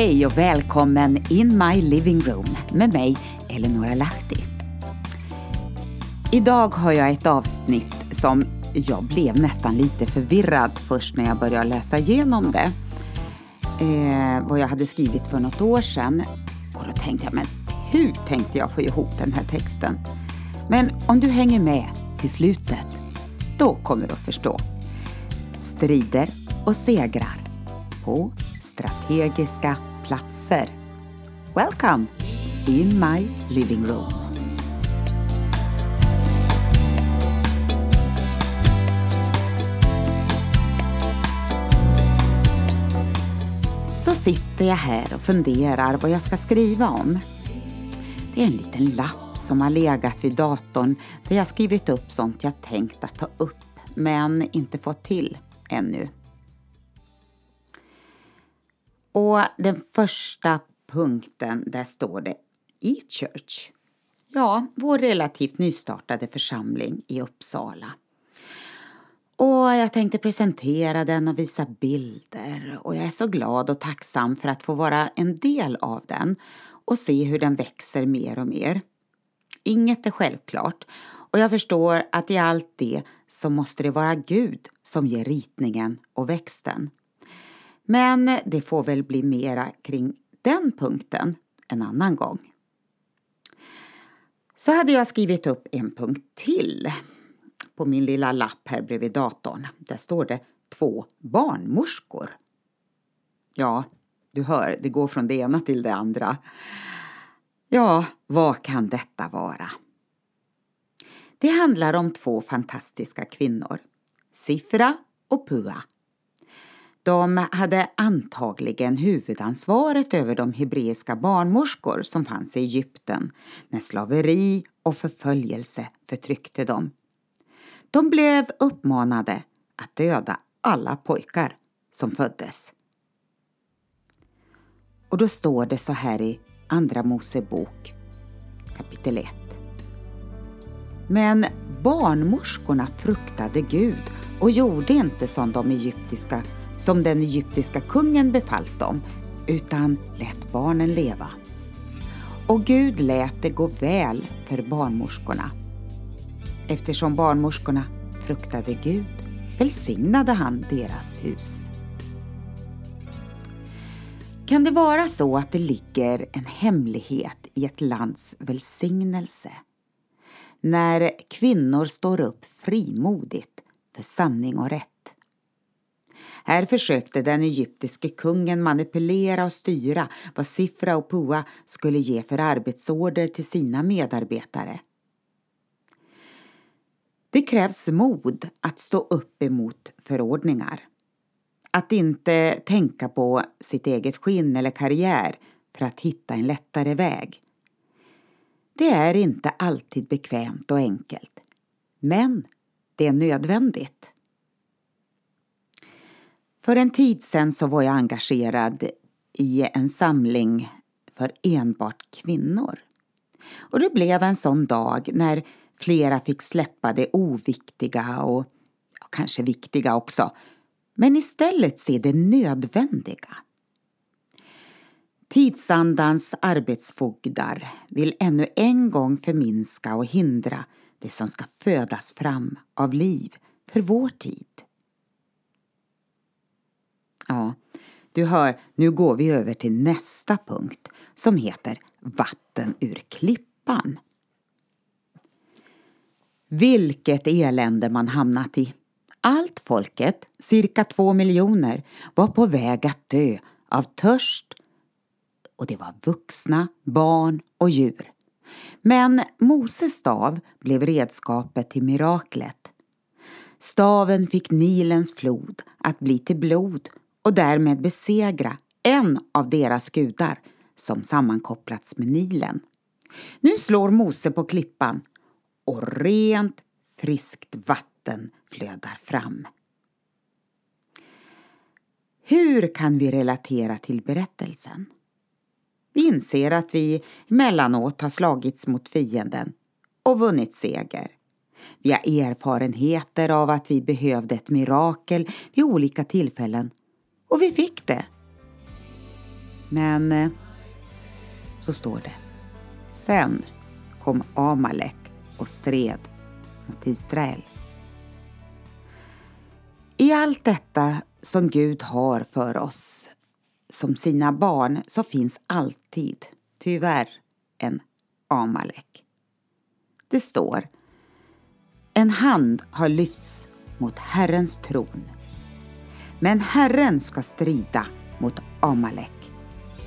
Hej och välkommen in my living room med mig, Eleonora Lahti. Idag har jag ett avsnitt som jag blev nästan lite förvirrad först när jag började läsa igenom det. Eh, vad jag hade skrivit för något år sedan. Och då tänkte jag, men hur tänkte jag få ihop den här texten? Men om du hänger med till slutet, då kommer du att förstå. Strider och segrar på strategiska platser. Welcome in my living room. Så sitter jag här och funderar vad jag ska skriva om. Det är en liten lapp som har legat vid datorn där jag skrivit upp sånt jag tänkt att ta upp men inte fått till ännu. Och den första punkten, där står det E-Church. Ja, vår relativt nystartade församling i Uppsala. Och jag tänkte presentera den och visa bilder och jag är så glad och tacksam för att få vara en del av den och se hur den växer mer och mer. Inget är självklart och jag förstår att i allt det så måste det vara Gud som ger ritningen och växten. Men det får väl bli mera kring den punkten en annan gång. Så hade jag skrivit upp en punkt till på min lilla lapp här bredvid datorn. Där står det två barnmorskor. Ja, du hör, det går från det ena till det andra. Ja, vad kan detta vara? Det handlar om två fantastiska kvinnor, Sifra och Pua. De hade antagligen huvudansvaret över de hebreiska barnmorskor som fanns i Egypten när slaveri och förföljelse förtryckte dem. De blev uppmanade att döda alla pojkar som föddes. Och då står det så här i Andra Mosebok kapitel 1. Men barnmorskorna fruktade Gud och gjorde inte som de egyptiska som den egyptiska kungen befallt dem, utan lät barnen leva. Och Gud lät det gå väl för barnmorskorna. Eftersom barnmorskorna fruktade Gud välsignade han deras hus. Kan det vara så att det ligger en hemlighet i ett lands välsignelse? När kvinnor står upp frimodigt för sanning och rätt. Här försökte den egyptiske kungen manipulera och styra vad Sifra och Pua skulle ge för arbetsorder till sina medarbetare. Det krävs mod att stå upp emot förordningar. Att inte tänka på sitt eget skinn eller karriär för att hitta en lättare väg. Det är inte alltid bekvämt och enkelt. Men det är nödvändigt. För en tid sedan så var jag engagerad i en samling för enbart kvinnor. Och det blev en sån dag när flera fick släppa det oviktiga och ja, kanske viktiga också, men istället se det nödvändiga. Tidsandans arbetsfogdar vill ännu en gång förminska och hindra det som ska födas fram av liv för vår tid. Ja, du hör, nu går vi över till nästa punkt som heter Vatten ur klippan. Vilket elände man hamnat i. Allt folket, cirka två miljoner, var på väg att dö av törst och det var vuxna, barn och djur. Men Moses stav blev redskapet till miraklet. Staven fick Nilens flod att bli till blod och därmed besegra en av deras gudar som sammankopplats med Nilen. Nu slår Mose på klippan och rent friskt vatten flödar fram. Hur kan vi relatera till berättelsen? Vi inser att vi emellanåt har slagits mot fienden och vunnit seger. Vi har erfarenheter av att vi behövde ett mirakel vid olika tillfällen och vi fick det. Men eh, så står det. Sen kom Amalek och stred mot Israel. I allt detta som Gud har för oss som sina barn så finns alltid, tyvärr, en Amalek. Det står En hand har lyfts mot Herrens tron. Men Herren ska strida mot Amalek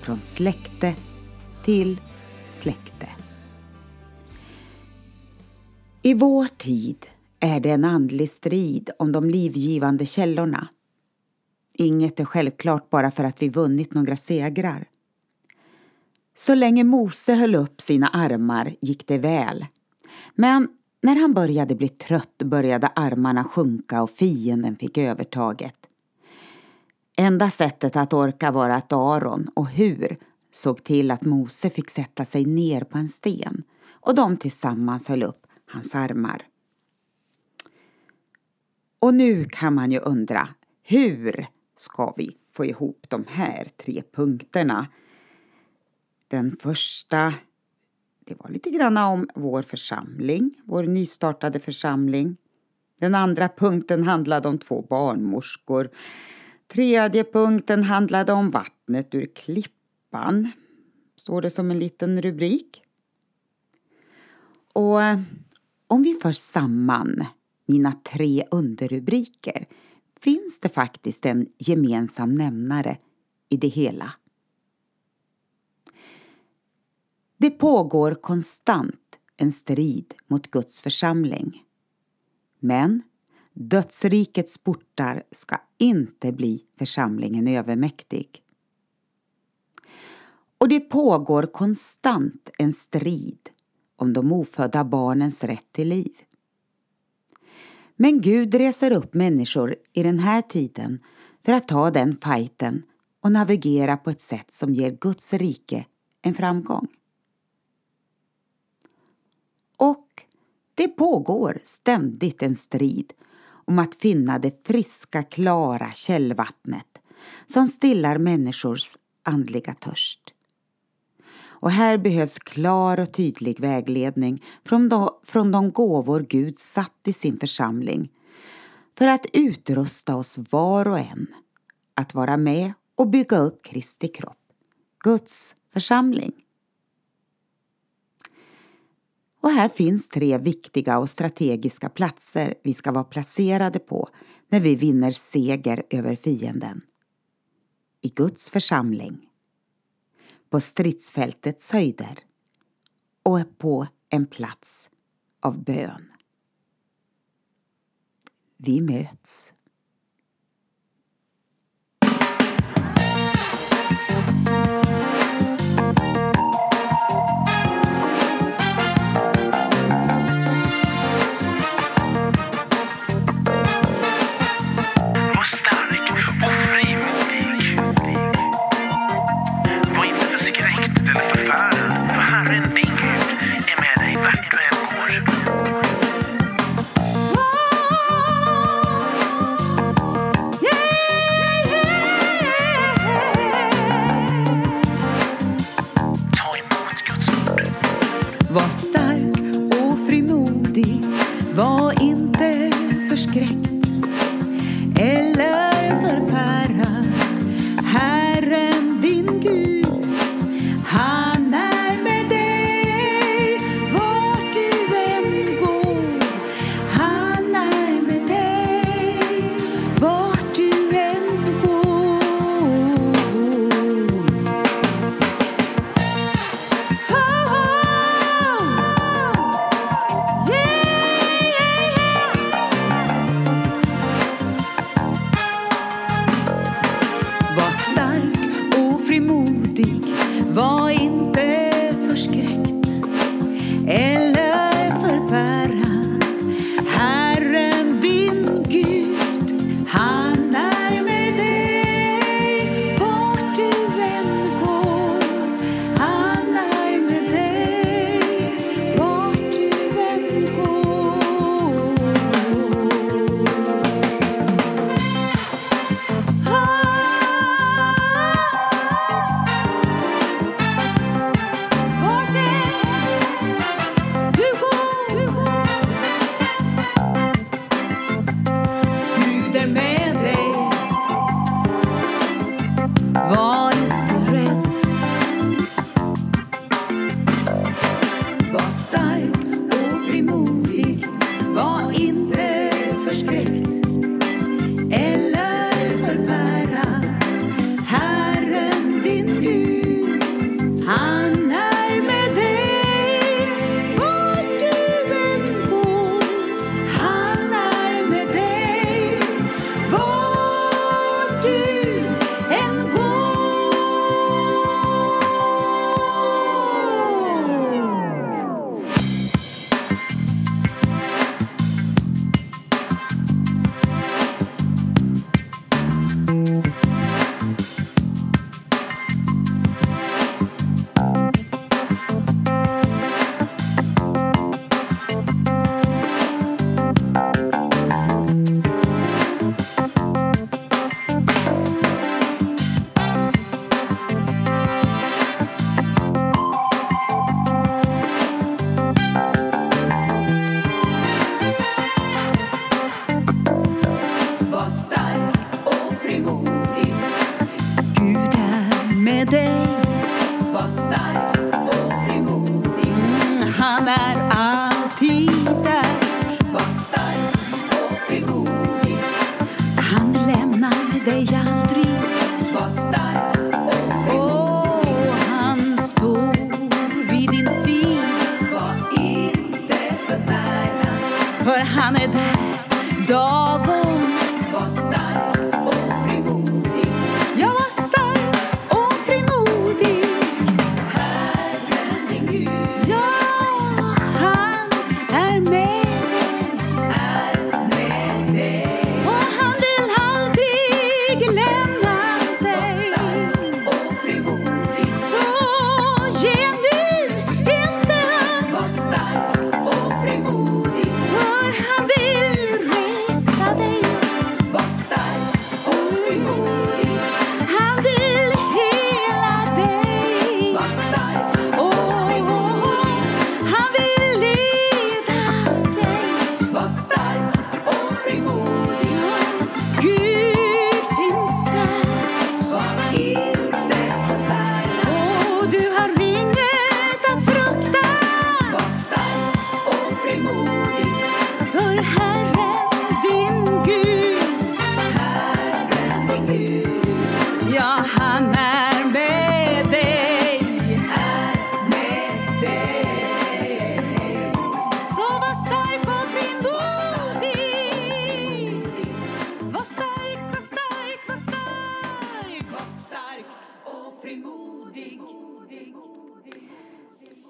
från släkte till släkte. I vår tid är det en andlig strid om de livgivande källorna. Inget är självklart bara för att vi vunnit några segrar. Så länge Mose höll upp sina armar gick det väl. Men när han började bli trött började armarna sjunka och fienden fick övertaget. Enda sättet att orka var att Aron och Hur såg till att Mose fick sätta sig ner på en sten och de tillsammans höll upp hans armar. Och nu kan man ju undra, hur ska vi få ihop de här tre punkterna? Den första, det var lite grann om vår församling, vår nystartade församling. Den andra punkten handlade om två barnmorskor. Tredje punkten handlade om vattnet ur klippan, står det som en liten rubrik. Och eh, om vi för samman mina tre underrubriker finns det faktiskt en gemensam nämnare i det hela. Det pågår konstant en strid mot Guds församling. Men dödsrikets portar ska inte bli församlingen övermäktig. Och det pågår konstant en strid om de ofödda barnens rätt till liv. Men Gud reser upp människor i den här tiden för att ta den fighten och navigera på ett sätt som ger Guds rike en framgång. Och det pågår ständigt en strid om att finna det friska, klara källvattnet som stillar människors andliga törst. Och här behövs klar och tydlig vägledning från de, från de gåvor Gud satt i sin församling för att utrusta oss var och en att vara med och bygga upp Kristi kropp, Guds församling. Och här finns tre viktiga och strategiska platser vi ska vara placerade på när vi vinner seger över fienden. I Guds församling på stridsfältets höjder och på en plats av bön. Vi möts.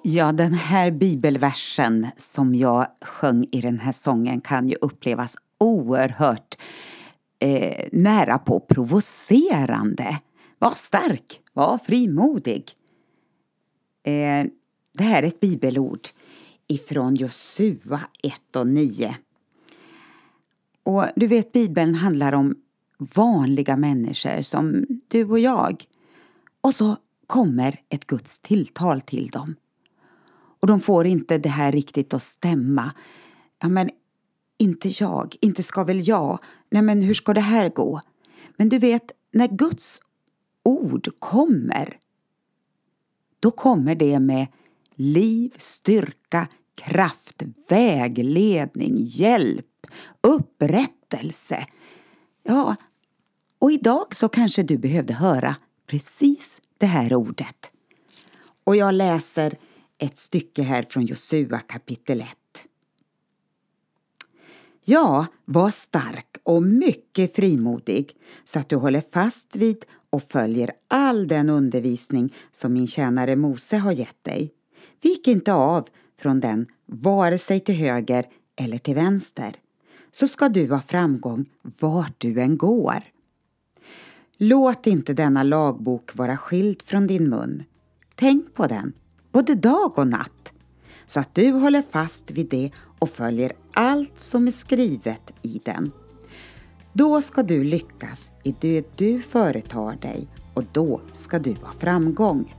Ja, den här bibelversen som jag sjöng i den här sången kan ju upplevas oerhört eh, nära på provocerande. Var stark, var frimodig. Eh, det här är ett bibelord ifrån Josua 1 och 9. Och du vet, Bibeln handlar om vanliga människor som du och jag. Och så kommer ett Guds tilltal till dem. Och de får inte det här riktigt att stämma. Ja, men inte jag, inte ska väl jag. Nej, men hur ska det här gå? Men du vet, när Guds ord kommer, då kommer det med liv, styrka, kraft, vägledning, hjälp, upprättelse. Ja, och idag så kanske du behövde höra precis det här ordet. Och jag läser ett stycke här från Josua kapitel 1. Ja, var stark och mycket frimodig så att du håller fast vid och följer all den undervisning som min tjänare Mose har gett dig. Vik inte av från den, vare sig till höger eller till vänster, så ska du ha framgång vart du än går. Låt inte denna lagbok vara skild från din mun. Tänk på den, både dag och natt, så att du håller fast vid det och följer allt som är skrivet i den. Då ska du lyckas i det du företar dig och då ska du ha framgång.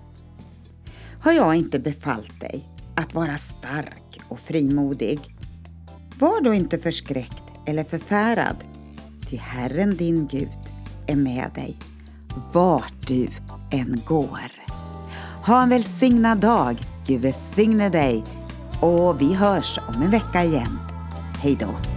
Har jag inte befallt dig att vara stark och frimodig? Var då inte förskräckt eller förfärad, till Herren din Gud är med dig, vart du än går. Ha en välsignad dag, Gud välsigne dig och vi hörs om en vecka igen. Hej då!